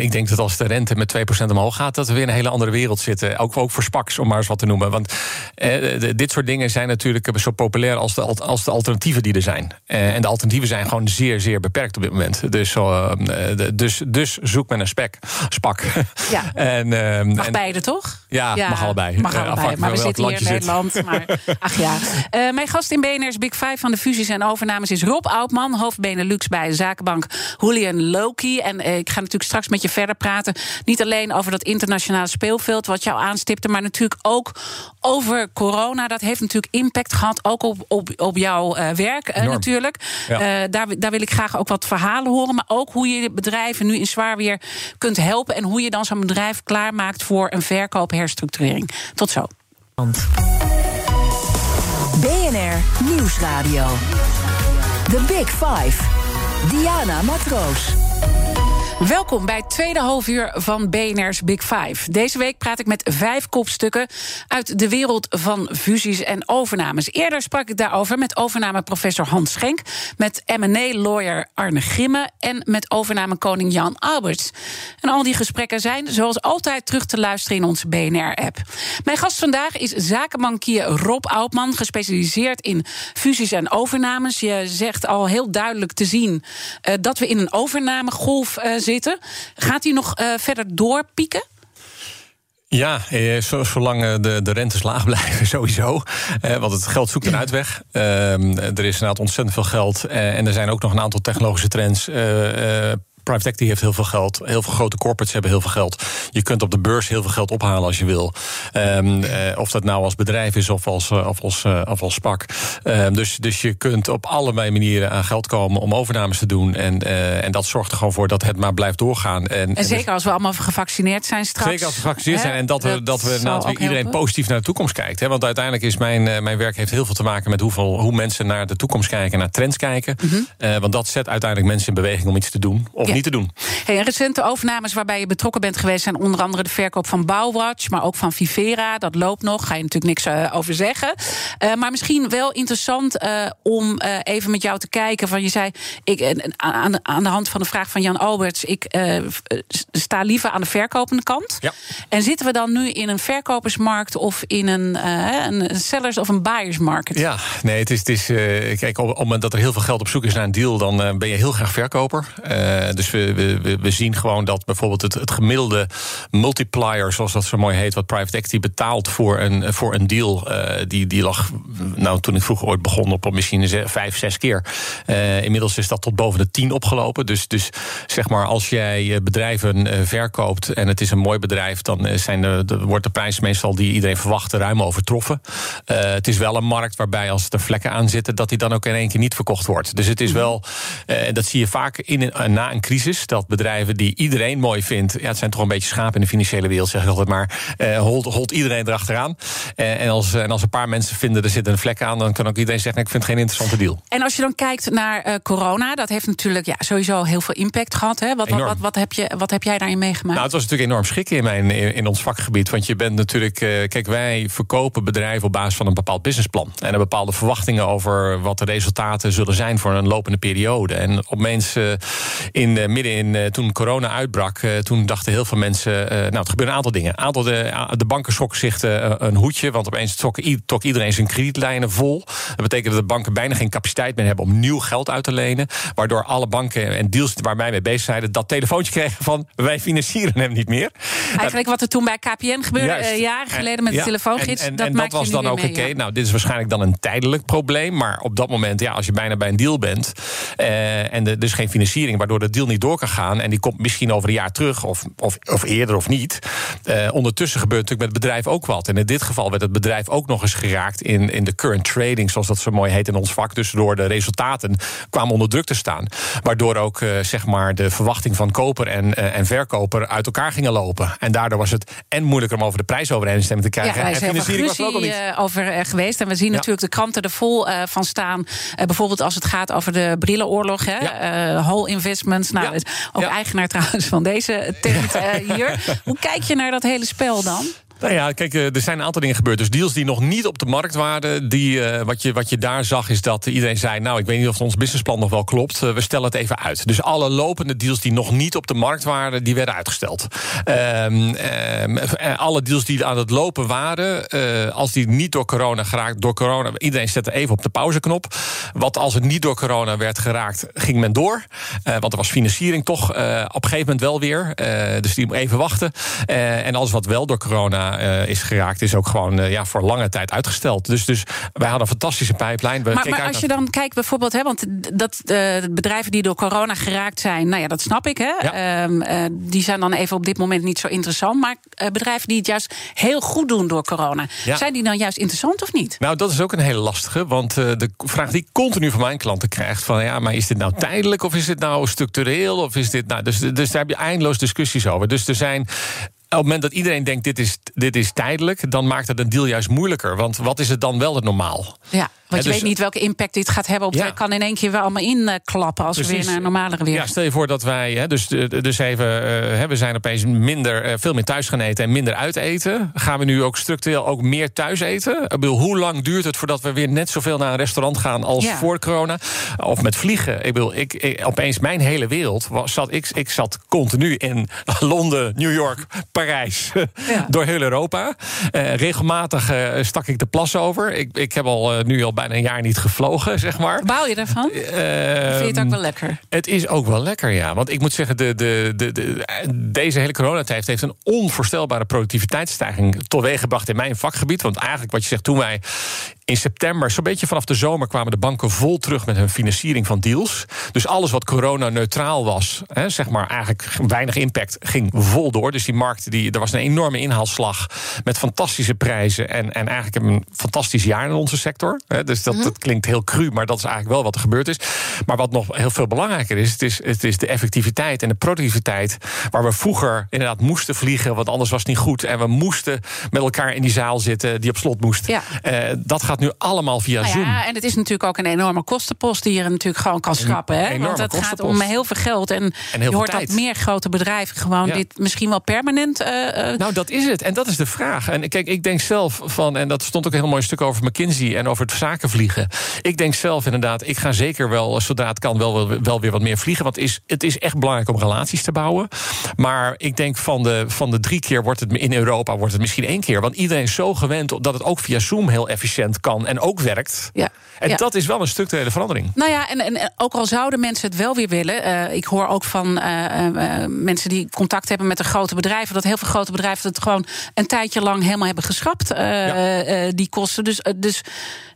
ik denk dat als de rente met 2% omhoog gaat, dat we weer in een hele andere wereld zitten. Ook, ook voor SPACs, om maar eens wat te noemen. Want dit soort dingen zijn natuurlijk zo populair als de, al- als de alternatieven die er zijn. Eh, en de alternatieven zijn gewoon zeer, zeer beperkt op dit moment. Dus, eh, de- dus, dus zoek men een spec, SPAC. Ja. en, ehm, Mag en- beide, toch? Ja, mag allebei. Mag Eh, allebei. Maar we zitten hier in Nederland. Maar, ach ja. Mijn gast in BNR's Big Five van de fusies en overnames is Rob Oudman, hoofd Benelux bij zakenbank Julian Loki. En ik ga natuurlijk straks met je verder praten. Niet alleen over dat internationale speelveld wat jou aanstipte, maar natuurlijk ook over corona. Dat heeft natuurlijk impact gehad, ook op, op, op jouw eh, werk eh, natuurlijk. Ja. Eh, daar, daar wil ik graag ook wat verhalen horen. Maar ook hoe je bedrijven nu in zwaar weer kunt helpen. En hoe je dan zo'n bedrijf klaarmaakt voor een verkoop-herstructurering. Tot zo. BNR Nieuwsradio. The Big Five. Diana Matroos. Welkom bij het tweede halfuur van BNR's Big Five. Deze week praat ik met vijf kopstukken uit de wereld van fusies en overnames. Eerder sprak ik daarover met overnameprofessor Hans Schenk, met M&A-lawyer Arne Grimme en met overnamekoning Jan Alberts. En al die gesprekken zijn zoals altijd terug te luisteren in onze BNR-app. Mijn gast vandaag is zakenbankier Rob Oudman, gespecialiseerd in fusies en overnames. Je zegt al heel duidelijk te zien eh, dat we in een overnamegolf eh, zitten. Gaat hij nog eh, verder doorpieken? Ja, eh, zo- zolang eh, de, de rentes laag blijven, sowieso. Eh, want het geld zoekt een uitweg. Ehm, er is inderdaad ontzettend veel geld. en er zijn ook nog een aantal technologische trends. Private equity heeft heel veel geld. Heel veel grote corporates hebben heel veel geld. Je kunt op de beurs heel veel geld ophalen als je wil. Ehm, eh, of dat nou als bedrijf is of als, eh, of als, eh, of als SPAC. Ehm, dus, dus je kunt op allerlei manieren aan geld komen om overnames te doen. En, en dat zorgt er gewoon voor dat het maar blijft doorgaan. En, En zeker als we allemaal gevaccineerd zijn straks. Zeker als we gevaccineerd Hè? zijn en dat we, dat we weer iedereen helpen. positief naar de toekomst kijkt. Hè? Want uiteindelijk is mijn, mijn werk heeft heel veel te maken met hoeveel, hoe mensen naar de toekomst kijken, naar trends kijken. Eh, want dat zet uiteindelijk mensen in beweging om iets te doen of Mhm. Ja. Niet te doen. Hey, en recente overnames waarbij je betrokken bent geweest zijn onder andere de verkoop van Bouwwatch, maar ook van Vivera. Dat loopt nog, ga je natuurlijk niks eh, over zeggen. Eh, maar misschien wel interessant eh, om even met jou te kijken. Van je zei, ik, aan, de- aan de hand van de vraag van Jan Alberts, ik sta liever aan de verkopende kant. Ja. En zitten we dan nu in een verkopersmarkt of in een, een sellers- of een buyersmarket? Ja, nee, het is. Het is kijk, op, op het moment dat er heel veel geld op zoek is naar een deal, dan ben je heel graag verkoper. Dus dus we, we, we zien gewoon dat bijvoorbeeld het, het gemiddelde multiplier, zoals dat zo mooi heet, wat private equity betaalt voor een, voor een deal, die, die lag, nou toen ik vroeger ooit begon, op misschien vijf, zes keer. inmiddels is dat tot boven de tien opgelopen. Dus, dus zeg maar, als jij bedrijven verkoopt en het is een mooi bedrijf, dan zijn de, de, wordt de prijs meestal die iedereen verwacht ruim overtroffen. het is wel een markt waarbij als er vlekken aan zitten, dat die dan ook in één keer niet verkocht wordt. Dus het is mhm. wel, dat zie je vaak in na een crisis, dat bedrijven die iedereen mooi vindt, ja, het zijn toch een beetje schapen in de financiële wereld, zeg ik altijd maar, uh, holt, holt iedereen erachteraan. Uh, en, als, en als een paar mensen vinden er zit een vlek aan, dan kan ook iedereen zeggen: ik vind het geen interessante deal. En als je dan kijkt naar uh, corona, dat heeft natuurlijk ja, sowieso heel veel impact gehad. Hè? Wat, wat, wat, wat, heb je, wat heb jij daarin meegemaakt? Nou, het was natuurlijk enorm schrikken in, mijn, in ons vakgebied. Want je bent natuurlijk, kijk, wij verkopen bedrijven op basis van een bepaald businessplan. En een bepaalde verwachtingen over wat de resultaten zullen zijn voor een lopende periode. En op mensen in, midden in toen corona uitbrak, toen dachten heel veel mensen eh, nou, het gebeuren een aantal dingen. Een aantal de, de banken schokken zich eh, een hoedje, want opeens trok, iedereen zijn kredietlijnen vol. Dat betekent dat de banken bijna geen capaciteit meer hebben om nieuw geld uit te lenen. Waardoor alle banken en deals waar wij mee bezig zijn, dat telefoontje kregen van wij financieren hem niet meer. Eigenlijk wat er toen bij KPN gebeurde, jaren geleden met de telefoongids. En, dat, en dat was dan ook oké. Nou, dit is waarschijnlijk dan een tijdelijk probleem. Maar op dat moment, ja, als je bijna bij een deal bent en er is geen financiering, waardoor de deal niet door kan gaan. En die komt misschien over een jaar terug, of, of, of eerder of niet. Uh, ondertussen gebeurt natuurlijk met het bedrijf ook wat. En in dit geval werd het bedrijf ook nog eens geraakt in, in de current trading, zoals dat zo mooi heet in ons vak. Dus door de resultaten kwamen onder druk te staan. Waardoor ook uh, zeg maar de verwachting van koper en, uh, en verkoper uit elkaar gingen lopen. En daardoor was het en moeilijker om over de prijsovereenstemming te krijgen. Ja, er is heel veel ook over geweest. En we zien natuurlijk de kranten er vol van staan. bijvoorbeeld als het gaat over de brillenoorlog. Hè? Ja. Whole Investments. Nou, ook eigenaar trouwens van deze tent hier. Hoe kijk je naar dat hele spel dan? Nou ja, kijk, eh, er zijn een aantal dingen gebeurd. Dus deals die nog niet op de markt waren. Die, uh, wat, je, wat je daar zag is dat iedereen zei... nou, ik weet niet of ons businessplan nog wel klopt. Uh, we stellen het even uit. Dus alle lopende deals die nog niet op de markt waren... die werden uitgesteld. Um, um, alle deals die aan het lopen waren... als die niet door corona geraakt... door corona, iedereen zette even op de pauzeknop. Wat als het niet door corona werd geraakt... ging men door. want er was financiering toch op een gegeven moment wel weer. dus die moet even wachten. en alles wat wel door corona uh, is geraakt, is ook gewoon uh, ja, voor lange tijd uitgesteld. Dus, dus wij hadden een fantastische pijplijn. Maar, maar als je dan kijkt bijvoorbeeld, hè, want dat uh, bedrijven die door corona geraakt zijn, nou ja, dat snap ik. Hè, ja. um, die zijn dan even op dit moment niet zo interessant. Maar bedrijven die het juist heel goed doen door corona, ja. zijn die dan juist interessant of niet? Nou, dat is ook een hele lastige. Want de vraag die ik continu van mijn klanten krijgt: van ja, maar is dit nou tijdelijk of is dit nou structureel? Of is dit nou. Dus, dus daar heb je eindeloos discussies over. Dus er zijn op het moment dat iedereen denkt dit is, dit is tijdelijk, dan maakt het een deal juist moeilijker. Want wat is het dan wel het normaal? Ja. Want je dus, weet niet welke impact dit gaat hebben. Op ja. kan in één keer wel allemaal inklappen als we weer naar een normalere weer. Ja, stel je voor dat wij, hè, dus, dus even, uh, we zijn opeens minder, uh, veel meer thuis gaan eten en minder uit eten. Gaan we nu ook structureel ook meer thuis eten? Ik bedoel, hoe lang duurt het voordat we weer net zoveel naar een restaurant gaan als ja. voor corona? Of met vliegen. Ik bedoel, ik, ik, opeens mijn hele wereld was, zat, ik, ik zat continu in Londen, New York, Parijs, ja. door heel Europa. Uh, regelmatig stak ik de plas over. Ik, ik heb al nu al bijna een jaar niet gevlogen, zeg maar. Bouw je daarvan? Uh, vind je het ook wel lekker? Het is ook wel lekker, ja. Want ik moet zeggen, de, de, de, de deze hele coronatijd heeft een onvoorstelbare productiviteitsstijging gebracht in mijn vakgebied. Want eigenlijk wat je zegt, toen wij in september, zo'n beetje vanaf de zomer, kwamen de banken vol terug met hun financiering van deals. Dus alles wat corona-neutraal was, hè, zeg maar eigenlijk weinig impact, ging vol door. Dus die markt, die, er was een enorme inhaalslag met fantastische prijzen. En, en eigenlijk een fantastisch jaar in onze sector. Hè. Dus dat, mm dat klinkt heel cru, maar dat is eigenlijk wel wat er gebeurd is. Maar wat nog heel veel belangrijker is, het is, het is de effectiviteit en de productiviteit. Waar we vroeger inderdaad moesten vliegen, want anders was het niet goed. En we moesten met elkaar in die zaal zitten die op slot moest. Ja. Uh, dat gaat nu allemaal via nou ja, Zoom. En het is natuurlijk ook een enorme kostenpost die je natuurlijk gewoon kan schrappen. Hè? Want het gaat om heel veel geld. En, en je hoort tijd. dat meer grote bedrijven gewoon dit misschien wel permanent. Uh, nou, dat is het. En dat is de vraag. En kijk, ik denk zelf van, en dat stond ook een heel mooi stuk over McKinsey en over het zakenvliegen. Ik denk zelf inderdaad, ik ga zeker wel, zodra het kan, wel, wel weer wat meer vliegen. Want het is, het is echt belangrijk om relaties te bouwen. Maar ik denk van de, van de drie keer wordt het in Europa wordt het misschien één keer. Want iedereen is zo gewend dat het ook via Zoom heel efficiënt kan kan en ook werkt. Ja. En Ja. dat is wel een structurele verandering. Nou ja, en, en ook al zouden mensen het wel weer willen. eh, ik hoor ook van eh, eh, mensen die contact hebben met de grote bedrijven. dat heel veel grote bedrijven het gewoon een tijdje lang helemaal hebben geschrapt. die kosten. Dus, dus,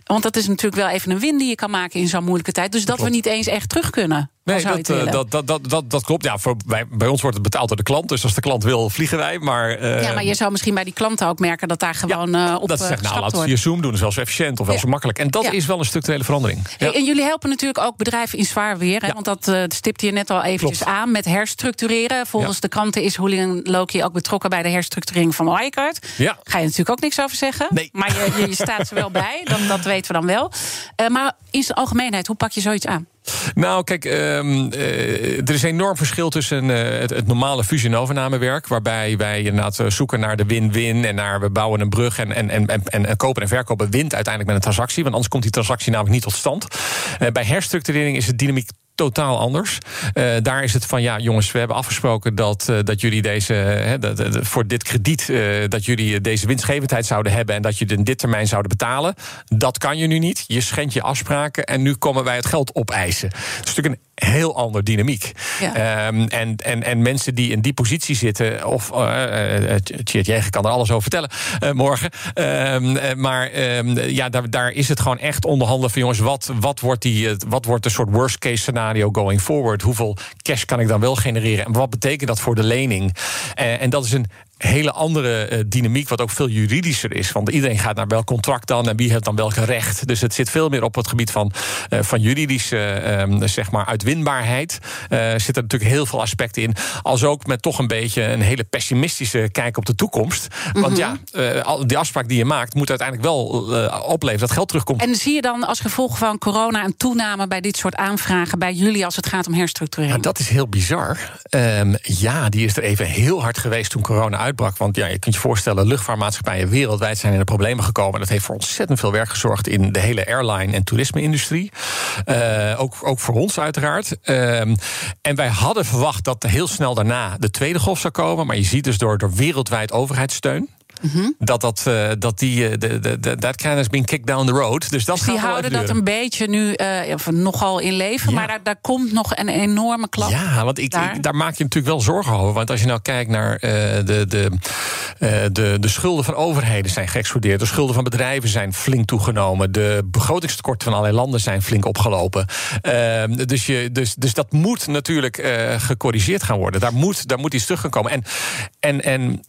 want dat is natuurlijk wel even een win die je kan maken in zo'n moeilijke tijd. Dus dat we niet eens echt terug kunnen. Nee, je dat, eh, dat, dat, dat, dat, dat klopt. Ja, voor, bij, bij ons wordt het betaald door de klant. Dus als de klant wil, vliegen wij. Maar, ja, maar je zou misschien bij die klanten ook merken dat daar gewoon eh, op dat ze eh, zeggen, nou, laten we via Zoom doen. Dat is wel zo efficiënt of wel zo makkelijk. En dat is wel een structurele verandering. Hey, En jullie helpen natuurlijk ook bedrijven in zwaar weer. Hè? Want dat eh, stipte je net al eventjes Klopt. aan met herstructureren. Volgens de kranten is Julian Loki ook betrokken bij de herstructurering van Wirecard. Ja. Ga je natuurlijk ook niks over zeggen. Nee. Maar je, je, je staat er wel bij. Dat, dat weten we dan wel. Maar in zijn algemeenheid, hoe pak je zoiets aan? Nou, kijk, ehm, eh, er is een enorm verschil tussen eh, het, normale fusie- en overnamewerk. Waarbij wij inderdaad eh, zoeken naar de win-win. En naar we bouwen een brug. En, en, en, en, en kopen en verkopen wint uiteindelijk met een transactie. Want anders komt die transactie namelijk niet tot stand. Bij herstructurering is het dynamiek totaal anders. Eh, daar is het van, ja jongens, we hebben afgesproken dat, eh, dat jullie deze, hè, dat- voor dit krediet, eh, dat jullie eh, deze winstgevendheid zouden hebben en dat jullie in dit termijn zouden betalen. Dat kan je nu niet. Je schendt je afspraken en nu komen wij het geld opeisen. Het is natuurlijk een heel ander dynamiek. Ja. Ehm, en, en, en mensen die in die positie zitten, of uh, Tjeerd Jeger kan er alles over vertellen eh, morgen. Ehm, eh, maar ehm, ja, daar, daar is het gewoon echt onderhandelen van jongens, wat, wat, wordt die, eh, wat wordt een soort worst case scenario going forward? Hoeveel cash kan ik dan wel genereren? En wat betekent dat voor de lening? Eh, en dat is een hele andere eh, dynamiek, wat ook veel juridischer is. Want iedereen gaat naar welk contract dan en wie heeft dan welk recht. Dus het zit veel meer op het gebied van, eh, van juridische eh, zeg maar uitwinbaarheid. Eh zitten er natuurlijk heel veel aspecten in. Als ook met toch een beetje een hele pessimistische kijk op de toekomst. Want ja, eh, al die afspraak die je maakt, moet uiteindelijk wel opleveren dat geld terugkomt. En zie je dan als gevolg van corona een toename bij dit soort aanvragen bij jullie als het gaat om herstructurering? Nou, dat is heel bizar. Ehm, ja, die is er even heel hard geweest toen corona uitbrak. Want ja, je kunt je voorstellen, luchtvaartmaatschappijen wereldwijd zijn in de problemen gekomen. Dat heeft voor ontzettend veel werk gezorgd in de hele airline- en toerisme-industrie. Eh, ook, ook voor ons uiteraard. Ehm, en wij hadden verwacht dat heel snel daarna de tweede golf zou komen. Maar je ziet dus door, door wereldwijd overheidssteun. Dat, dat, eh, dat die, eh, that kind has been kicked down the road. Dus dat Dus die houden dat een beetje nu of nogal in leven. Ja. Maar daar, daar komt nog een enorme klap. Ja, want ik, daar. ik- daar maak je natuurlijk wel zorgen over. Want als je nou kijkt naar de, de, de, de schulden van overheden zijn geëxplodeerd. De schulden van bedrijven zijn flink toegenomen. De begrotingstekorten van allerlei landen zijn flink opgelopen. Ehm, dus, je, dus, dus dat moet natuurlijk gecorrigeerd gaan worden. Daar moet, daar moet iets terug gaan komen. En, en, en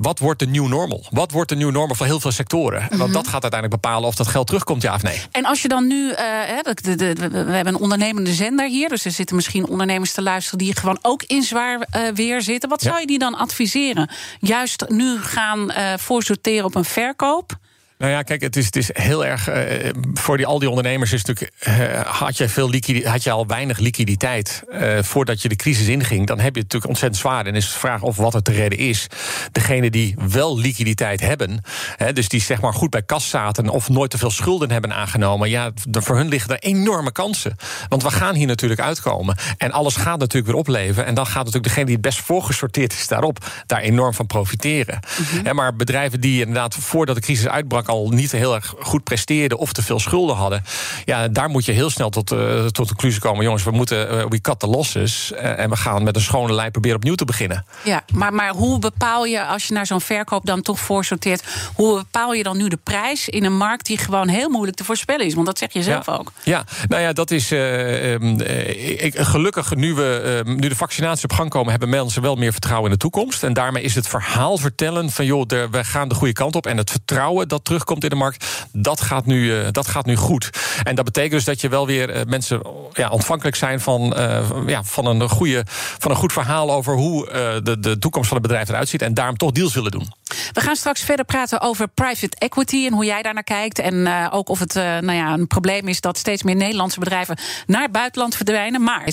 wat wordt de new normal? Wat wordt de new normal voor heel veel sectoren? Want dat gaat uiteindelijk bepalen of dat geld terugkomt, ja of nee. En als je dan nu, hè, de, de, de- we hebben een ondernemende zender hier, dus er zitten misschien ondernemers te luisteren die gewoon ook in zwaar eh, weer zitten. Wat Ja. zou je die dan adviseren? Juist nu gaan eh voorsorteren op een verkoop? Nou ja, kijk, het is, het is heel erg. eh, voor die, al die ondernemers is natuurlijk. eh, had, je veel had je al weinig liquiditeit. eh, voordat je de crisis inging. Dan heb je het natuurlijk ontzettend zwaar. En is de vraag of wat er te redden is. Degene die wel liquiditeit hebben. Hè, dus die zeg maar goed bij kas zaten. of nooit te veel schulden hebben aangenomen. Ja, voor hun liggen er enorme kansen. Want we gaan hier natuurlijk uitkomen. En alles gaat natuurlijk weer opleveren. En dan gaat natuurlijk degene die het best voorgesorteerd is daarop. daar enorm van profiteren. Hè, maar bedrijven die inderdaad voordat de crisis uitbrak al niet heel erg goed presteerden of te veel schulden hadden, ja, daar moet je heel snel tot, eh, tot de conclusie komen: jongens, we moeten eh, we cut the losses eh, en we gaan met een schone lijn proberen opnieuw te beginnen. Ja, maar, maar hoe bepaal je, als je naar zo'n verkoop dan toch voorsorteert, hoe bepaal je dan nu de prijs in een markt die gewoon heel moeilijk te voorspellen is? Want dat zeg je zelf ja. ook. Ja, nou ja, dat is eh, ehm, eh, ik, gelukkig nu, we, ehm, nu de vaccinaties op gang komen, hebben mensen wel meer vertrouwen in de toekomst. En daarmee is het verhaal vertellen van joh, de, we gaan de goede kant op. En het vertrouwen dat terugkomt in de markt, dat gaat nu, eh, dat gaat nu goed. En dat betekent dus dat je wel weer eh, mensen ja, ontvankelijk zijn van, eh, ja, van, een goede, van een goed verhaal over hoe eh, de, de toekomst van het bedrijf eruit ziet. En daarom toch deals willen doen. We gaan straks verder praten over private equity en hoe jij daar naar kijkt. En eh, ook of het eh, nou ja, een probleem is dat steeds meer Nederlandse bedrijven naar het buitenland verdwijnen. Maar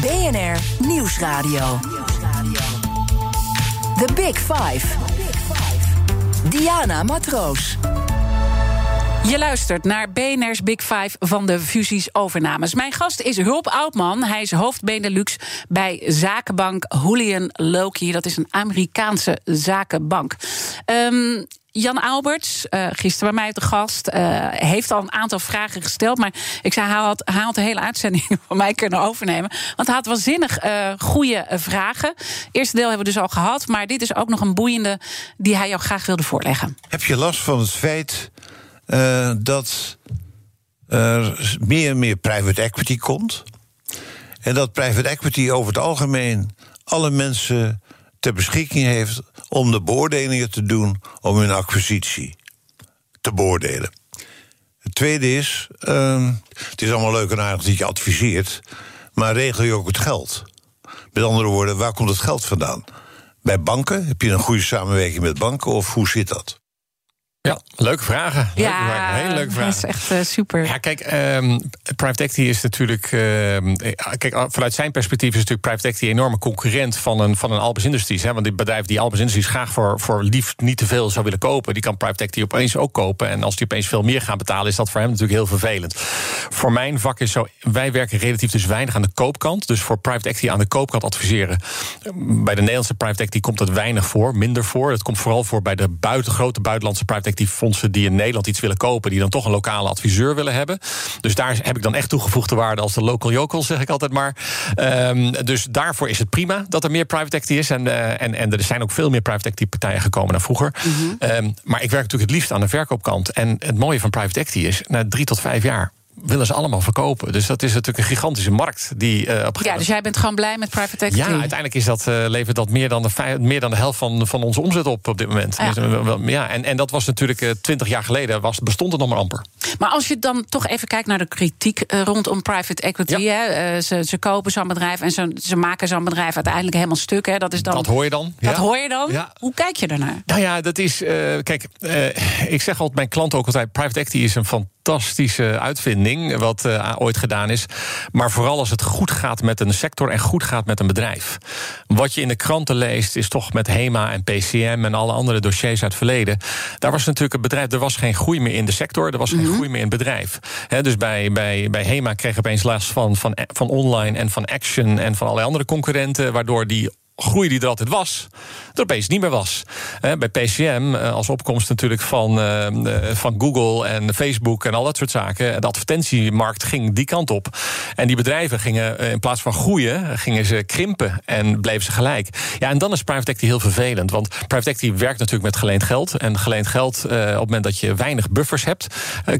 BNR Nieuwsradio. The Big Five. Diana Matroos. Je luistert naar BNR's Big Five van de fusies-overnames. Mijn gast is Hulp Oudman. Hij is hoofd Benelux bij zakenbank Julian Loki. Dat is een Amerikaanse zakenbank. Ehm, Jan Alberts, uh, gisteren bij mij te gast, uh, heeft al een aantal vragen gesteld. Maar ik zei, hij had, hij had de hele uitzending van mij kunnen overnemen. Want hij had waanzinnig uh, goede vragen. Eerste deel hebben we dus al gehad. Maar dit is ook nog een boeiende die hij jou graag wilde voorleggen. Heb je last van het feit dat er meer en meer private equity komt? En dat private equity over het algemeen alle mensen ter beschikking heeft om de beoordelingen te doen om hun acquisitie te beoordelen. Het tweede is, uh, het is allemaal leuk en aardig dat je adviseert, maar regel je ook het geld? Met andere woorden, waar komt het geld vandaan? Bij banken? Heb je een goede samenwerking met banken of hoe zit dat? Ja, leuke vragen. Leuke ja, vragen. Hele leuke vragen. dat is echt uh, super. Ja, kijk, um, private equity is natuurlijk. Uh, kijk, vanuit zijn perspectief is natuurlijk private equity een enorme concurrent van een, van een Albus Industries. Hè, want die bedrijf die Albus Industries graag voor, voor liefst niet te veel zou willen kopen, die kan private equity opeens ook kopen. En als die opeens veel meer gaan betalen, is dat voor hem natuurlijk heel vervelend. Voor mijn vak is zo, wij werken relatief dus weinig aan de koopkant. Dus voor private equity aan de koopkant adviseren. Bij de Nederlandse private equity komt het weinig voor, minder voor. Het komt vooral voor bij de buiten, grote buitenlandse private die fondsen die in Nederland iets willen kopen, die dan toch een lokale adviseur willen hebben. Dus daar heb ik dan echt toegevoegde waarde als de local yokel, zeg ik altijd maar. Um, dus daarvoor is het prima dat er meer private equity is. En, uh, en, en er zijn ook veel meer private equity partijen gekomen dan vroeger. Mm -hmm. um, maar ik werk natuurlijk het liefst aan de verkoopkant. En het mooie van private equity is, na drie tot vijf jaar willen ze allemaal verkopen. Dus dat is natuurlijk een gigantische markt. Die, uh, op ja, dus jij bent gewoon blij met private equity? Ja, uiteindelijk is dat, uh, levert dat meer dan, de, meer dan de helft van, van onze omzet op op dit moment. Ja. Dus, ja en, en dat was natuurlijk twintig uh, jaar geleden, was, bestond het nog maar amper. Maar als je dan toch even kijkt naar de kritiek rondom private equity. Ja. Hè, ze, ze kopen zo'n bedrijf en ze, ze maken zo'n bedrijf uiteindelijk helemaal stuk. Hè, dat, is dan, dat hoor je dan. Dat ja. hoor je dan. Hoe kijk je daarnaar? Nou ja, dat is. kijk, ik zeg altijd mijn klanten ook altijd: private equity is een fantastische uitvinding. Wat uh, ooit gedaan is. Maar vooral als het goed gaat met een sector en goed gaat met een bedrijf. Wat je in de kranten leest, is toch met HEMA en PCM en alle andere dossiers uit het verleden. Daar was natuurlijk het bedrijf, er was geen groei meer in de sector, er was geen mm -hmm. groei meer in het bedrijf. He, dus bij, bij, bij HEMA kreeg opeens last van, van, van online en van Action en van allerlei andere concurrenten, waardoor die groei die er altijd was, er opeens niet meer was. bij PCM, als opkomst natuurlijk van, van Google en Facebook en al dat soort zaken. De advertentiemarkt ging die kant op. En die bedrijven gingen in plaats van groeien, gingen ze krimpen en bleven ze gelijk. Ja, en dan is private equity heel vervelend. Want private equity werkt natuurlijk met geleend geld. En geleend geld, op het moment dat je weinig buffers hebt,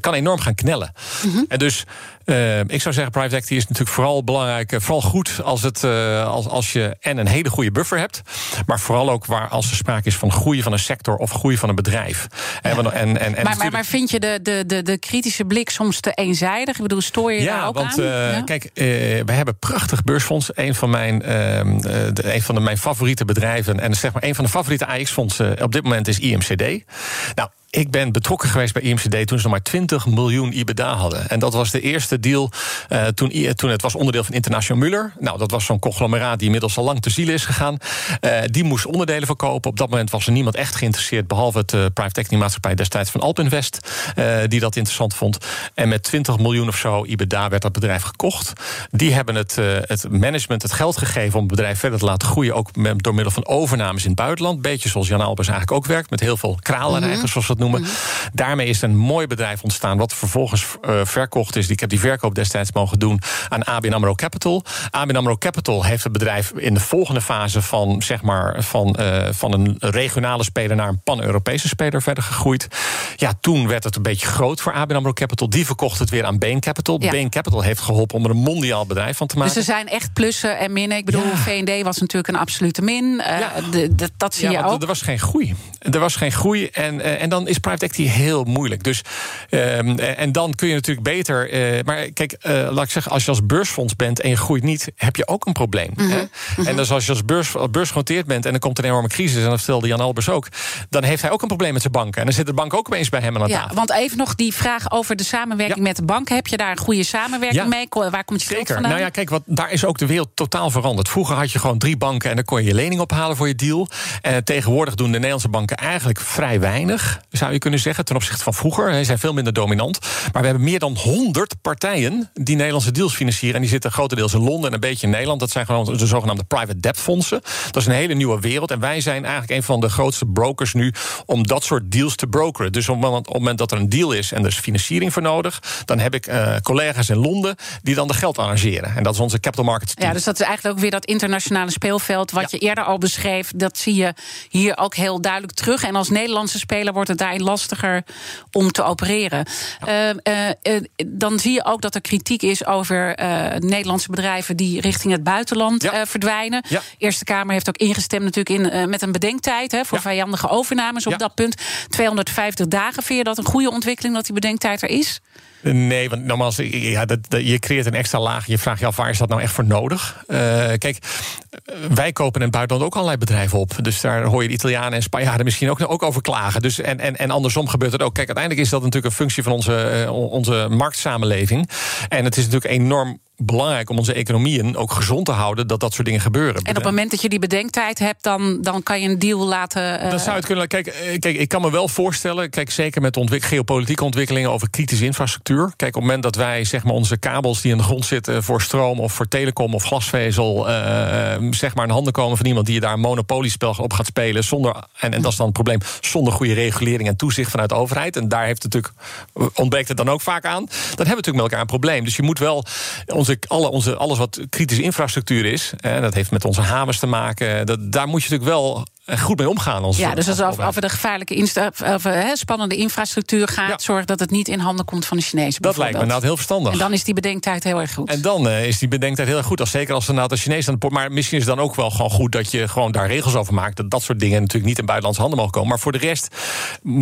kan enorm gaan knellen. Mm -hmm. En dus uh, ik zou zeggen, private equity is natuurlijk vooral belangrijk, vooral goed als, het, uh, als, als je en een hele goede buffer hebt, maar vooral ook waar als er sprake is van groei van een sector of groei van een bedrijf. Ja. En, en, en, maar, maar, maar, vind je de, de, de, de kritische blik soms te eenzijdig? Ik bedoel, stoor je ja, daar ook want, aan? Uh, ja, kijk, we hebben prachtig beursfonds. Een van mijn, de, een van de, mijn favoriete bedrijven en zeg maar een van de favoriete AX-fondsen op dit moment is IMCD. Nou, ik ben betrokken geweest bij IMCD toen ze nog maar 20 miljoen IBDA hadden. En dat was de eerste deal uh, toen, toen het was onderdeel van International Muller. Nou, dat was zo'n conglomeraat die inmiddels al lang te ziel is gegaan. Uh, die moest onderdelen verkopen. Op dat moment was er niemand echt geïnteresseerd, behalve het uh, private equity maatschappij destijds van Alpinvest, die dat interessant vond. En met 20 miljoen of zo IBDA werd dat bedrijf gekocht. Die hebben het, het management het geld gegeven om het bedrijf verder te laten groeien, ook met, door middel van overnames in het buitenland. Beetje zoals Jan Albers eigenlijk ook werkt, met heel veel kralenrijkers, mm -hmm. zoals dat noemen. Mm-hmm. Daarmee is een mooi bedrijf ontstaan, wat vervolgens uh, verkocht is. Ik heb die verkoop destijds mogen doen aan ABN AMRO Capital. ABN AMRO Capital heeft het bedrijf in de volgende fase van, zeg maar, van, uh, van een regionale speler naar een pan-Europese speler verder gegroeid. Ja, toen werd het een beetje groot voor ABN AMRO Capital. Die verkocht het weer aan Bain Capital. Ja. Bain Capital heeft geholpen om er een mondiaal bedrijf van te maken. Dus er zijn echt plussen en minnen. Ik bedoel, ja. V&D was natuurlijk een absolute min. Uh, ja. de, de, dat zie ja, je ook. Er was geen groei. Er was geen groei en, en dan is private equity heel moeilijk. Dus, um, en dan kun je natuurlijk beter. Uh, maar kijk, uh, laat ik zeggen, als je als beursfonds bent en je groeit niet, heb je ook een probleem. Mm -hmm. hè? Mm -hmm. En dus als je als beurs, beursgenoteerd bent en er komt een enorme crisis, en dat stelde Jan Albers ook, dan heeft hij ook een probleem met zijn banken. En dan zit de bank ook opeens bij hem aan de ja, tafel. Want even nog die vraag over de samenwerking ja. met de banken. Heb je daar een goede samenwerking ja. mee? Waar komt je Zeker. vandaan? Nou ja, kijk, wat, daar is ook de wereld totaal veranderd. Vroeger had je gewoon drie banken en dan kon je je lening ophalen voor je deal. En tegenwoordig doen de Nederlandse banken eigenlijk vrij weinig. Zou je kunnen zeggen, ten opzichte van vroeger. Ze zijn veel minder dominant. Maar we hebben meer dan 100 partijen die Nederlandse deals financieren. En die zitten grotendeels in Londen en een beetje in Nederland. Dat zijn gewoon de zogenaamde private debt fondsen. Dat is een hele nieuwe wereld. En wij zijn eigenlijk een van de grootste brokers nu om dat soort deals te brokeren. Dus op het moment dat er een deal is en er is financiering voor nodig, dan heb ik uh, collega's in Londen die dan de geld arrangeren. En dat is onze capital markets team. Ja, dus dat is eigenlijk ook weer dat internationale speelveld wat je eerder al beschreef. Dat zie je hier ook heel duidelijk terug. En als Nederlandse speler wordt het daarin lastiger om te opereren. Ja. Uh, uh, dan zie je ook dat er kritiek is over Nederlandse bedrijven die richting het buitenland ja. verdwijnen. De Eerste Kamer heeft ook ingestemd natuurlijk in, met een bedenktijd hè, voor vijandige overnames op dat punt. 250 dagen. Vind je dat een goede ontwikkeling dat die bedenktijd er is? Nee, want normaal ja, dat, dat, je creëert een extra laag. Je vraagt je af, waar is dat nou echt voor nodig? Uh, kijk, wij kopen in het buitenland ook allerlei bedrijven op. Dus daar hoor je de Italianen en Spanjaarden misschien ook, ook over klagen. Dus, en, en, en andersom gebeurt het ook. Kijk, uiteindelijk is dat natuurlijk een functie van onze, uh, onze marktsamenleving. En het is natuurlijk enorm belangrijk om onze economieën ook gezond te houden dat dat soort dingen gebeuren. En op het moment dat je die bedenktijd hebt, dan, dan kan je een deal laten. Uh... Dan zou het kunnen. Kijk, kijk, ik kan me wel voorstellen, kijk, zeker met ontwik geopolitieke ontwikkelingen over kritische infrastructuur. Kijk, op het moment dat wij zeg maar onze kabels die in de grond zitten voor stroom of voor telecom of glasvezel, uh, zeg maar in handen komen van iemand die daar een monopoliespel op gaat spelen zonder en, en dat is dan het probleem zonder goede regulering en toezicht vanuit de overheid. En daar heeft het natuurlijk ontbreekt het dan ook vaak aan. Dan hebben we natuurlijk met elkaar een probleem. Dus je moet wel onze alle, onze, alles wat kritische infrastructuur is, en dat heeft met onze havens te maken, dat, daar moet je natuurlijk wel goed mee omgaan. Als, ja, dus als over de gevaarlijke insta over, he, spannende infrastructuur gaat, ja. zorg dat het niet in handen komt van de Chinezen. Dat lijkt me inderdaad heel verstandig. En dan is die bedenktijd heel erg goed. En dan uh, is die bedenktijd heel erg goed. Als zeker als er de Chinezen aan de Maar misschien is het dan ook wel gewoon goed dat je gewoon daar regels over maakt. Dat dat soort dingen natuurlijk niet in buitenlandse handen mogen komen. Maar voor de rest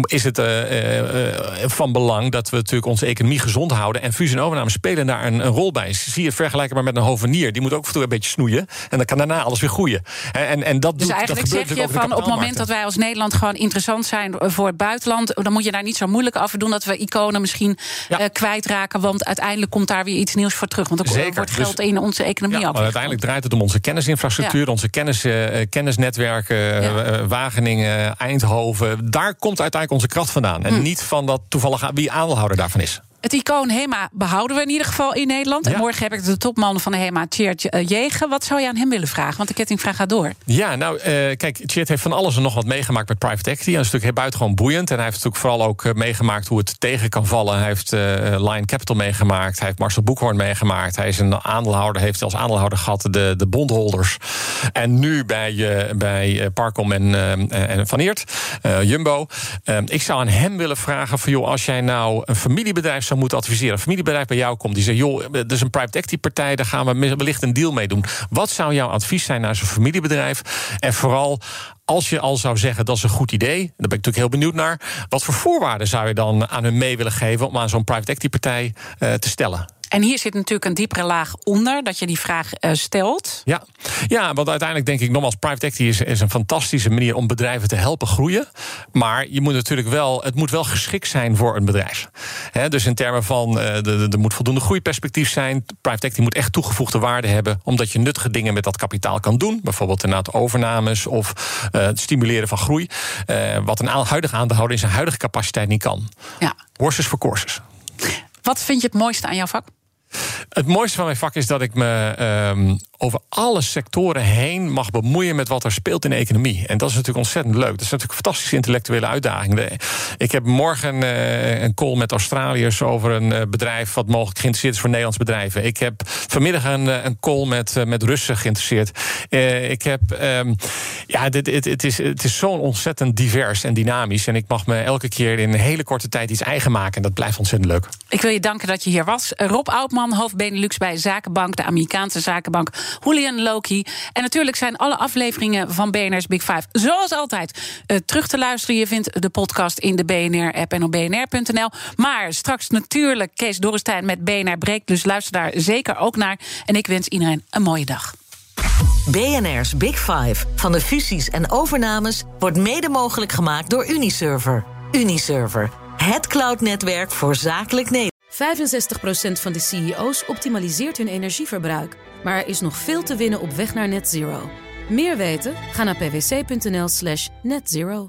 is het uh, uh, van belang dat we natuurlijk onze economie gezond houden. En fusie en overname spelen daar een, een rol bij. Zie je vergelijken maar met een hovenier. Die moet ook een beetje snoeien. En dan kan daarna alles weer groeien. En, en dat dus doet, eigenlijk dat je van op het moment dat wij als Nederland gewoon interessant zijn voor het buitenland, dan moet je daar niet zo moeilijk over doen dat we iconen misschien ja. uh, kwijtraken. Want uiteindelijk komt daar weer iets nieuws voor terug. Want er wordt geld dus, in onze economie ja, af. Uiteindelijk draait het om onze kennisinfrastructuur, ja. onze kennis, uh, kennisnetwerken, uh, Wageningen, Eindhoven. Daar komt uiteindelijk onze kracht vandaan. En hm. niet van dat toevallig wie aandeelhouder daarvan is. Het icoon HEMA behouden we in ieder geval in Nederland. Ja. En morgen heb ik de topman van de HEMA, Tjeerd Jegen. Wat zou je aan hem willen vragen? Want de kettingvraag gaat door. Ja, nou, uh, kijk, Tjeerd heeft van alles en nog wat meegemaakt met private equity. Dat is natuurlijk buitengewoon boeiend. En hij heeft natuurlijk vooral ook uh, meegemaakt hoe het tegen kan vallen. Hij heeft uh, Lion Capital meegemaakt. Hij heeft Marcel Boekhoorn meegemaakt. Hij is een aandeelhouder, heeft als aandeelhouder gehad de, de bondholders. En nu bij, bij Parcom en, en Van Eert, Jumbo. ik zou aan hem willen vragen van, joh, als jij nou een familiebedrijf zou moeten adviseren. Een familiebedrijf bij jou komt die zegt: joh, er is een private equity partij, daar gaan we wellicht een deal mee doen. Wat zou jouw advies zijn naar zo'n familiebedrijf? En vooral als je al zou zeggen dat is een goed idee, daar ben ik natuurlijk heel benieuwd naar. Wat voor voorwaarden zou je dan aan hun mee willen geven om aan zo'n private equity partij uh, te stellen? En hier zit natuurlijk een diepere laag onder, dat je die vraag uh, stelt. Ja. ja, want uiteindelijk denk ik nogmaals, private equity is, is een fantastische manier om bedrijven te helpen groeien. Maar je moet natuurlijk wel, het moet wel geschikt zijn voor een bedrijf. He, dus in termen van, uh, er moet voldoende groeiperspectief zijn. Private equity moet echt toegevoegde waarde hebben, omdat je nuttige dingen met dat kapitaal kan doen. Bijvoorbeeld inderdaad overnames of uh, het stimuleren van groei. wat een huidige aandeelhouder in zijn huidige capaciteit niet kan. Ja. Horses for courses. Wat vind je het mooiste aan jouw vak? Het mooiste van mijn vak is dat ik me um, over alle sectoren heen mag bemoeien met wat er speelt in de economie. En dat is natuurlijk ontzettend leuk. Dat is natuurlijk een fantastische intellectuele uitdaging. Ik heb morgen uh, een call met Australiërs over een uh, bedrijf wat mogelijk geïnteresseerd is voor Nederlandse bedrijven. Ik heb vanmiddag een, een call met, met Russen geïnteresseerd. ik heb, um, ja, dit, het, is, het is zo ontzettend divers en dynamisch. En ik mag me elke keer in een hele korte tijd iets eigen maken. En dat blijft ontzettend leuk. Ik wil je danken dat je hier was. Rob Oudman, hoofd Benelux bij Zakenbank, de Amerikaanse Zakenbank. Julian Loki. En natuurlijk zijn alle afleveringen van BNR's Big Five, zoals altijd, uh, terug te luisteren. Je vindt de podcast in de BNR-app en op bnr.nl. Maar straks natuurlijk Kees Dorrestein met BNR Breekt. Dus luister daar zeker ook naar. En ik wens iedereen een mooie dag. BNR's Big Five. Van de fusies en overnames wordt mede mogelijk gemaakt door Uniserver. Uniserver, het cloudnetwerk voor zakelijk Nederland. 65% van de CEO's optimaliseert hun energieverbruik. Maar er is nog veel te winnen op weg naar net zero. Meer weten? Ga naar pwc.nl/slash netzero.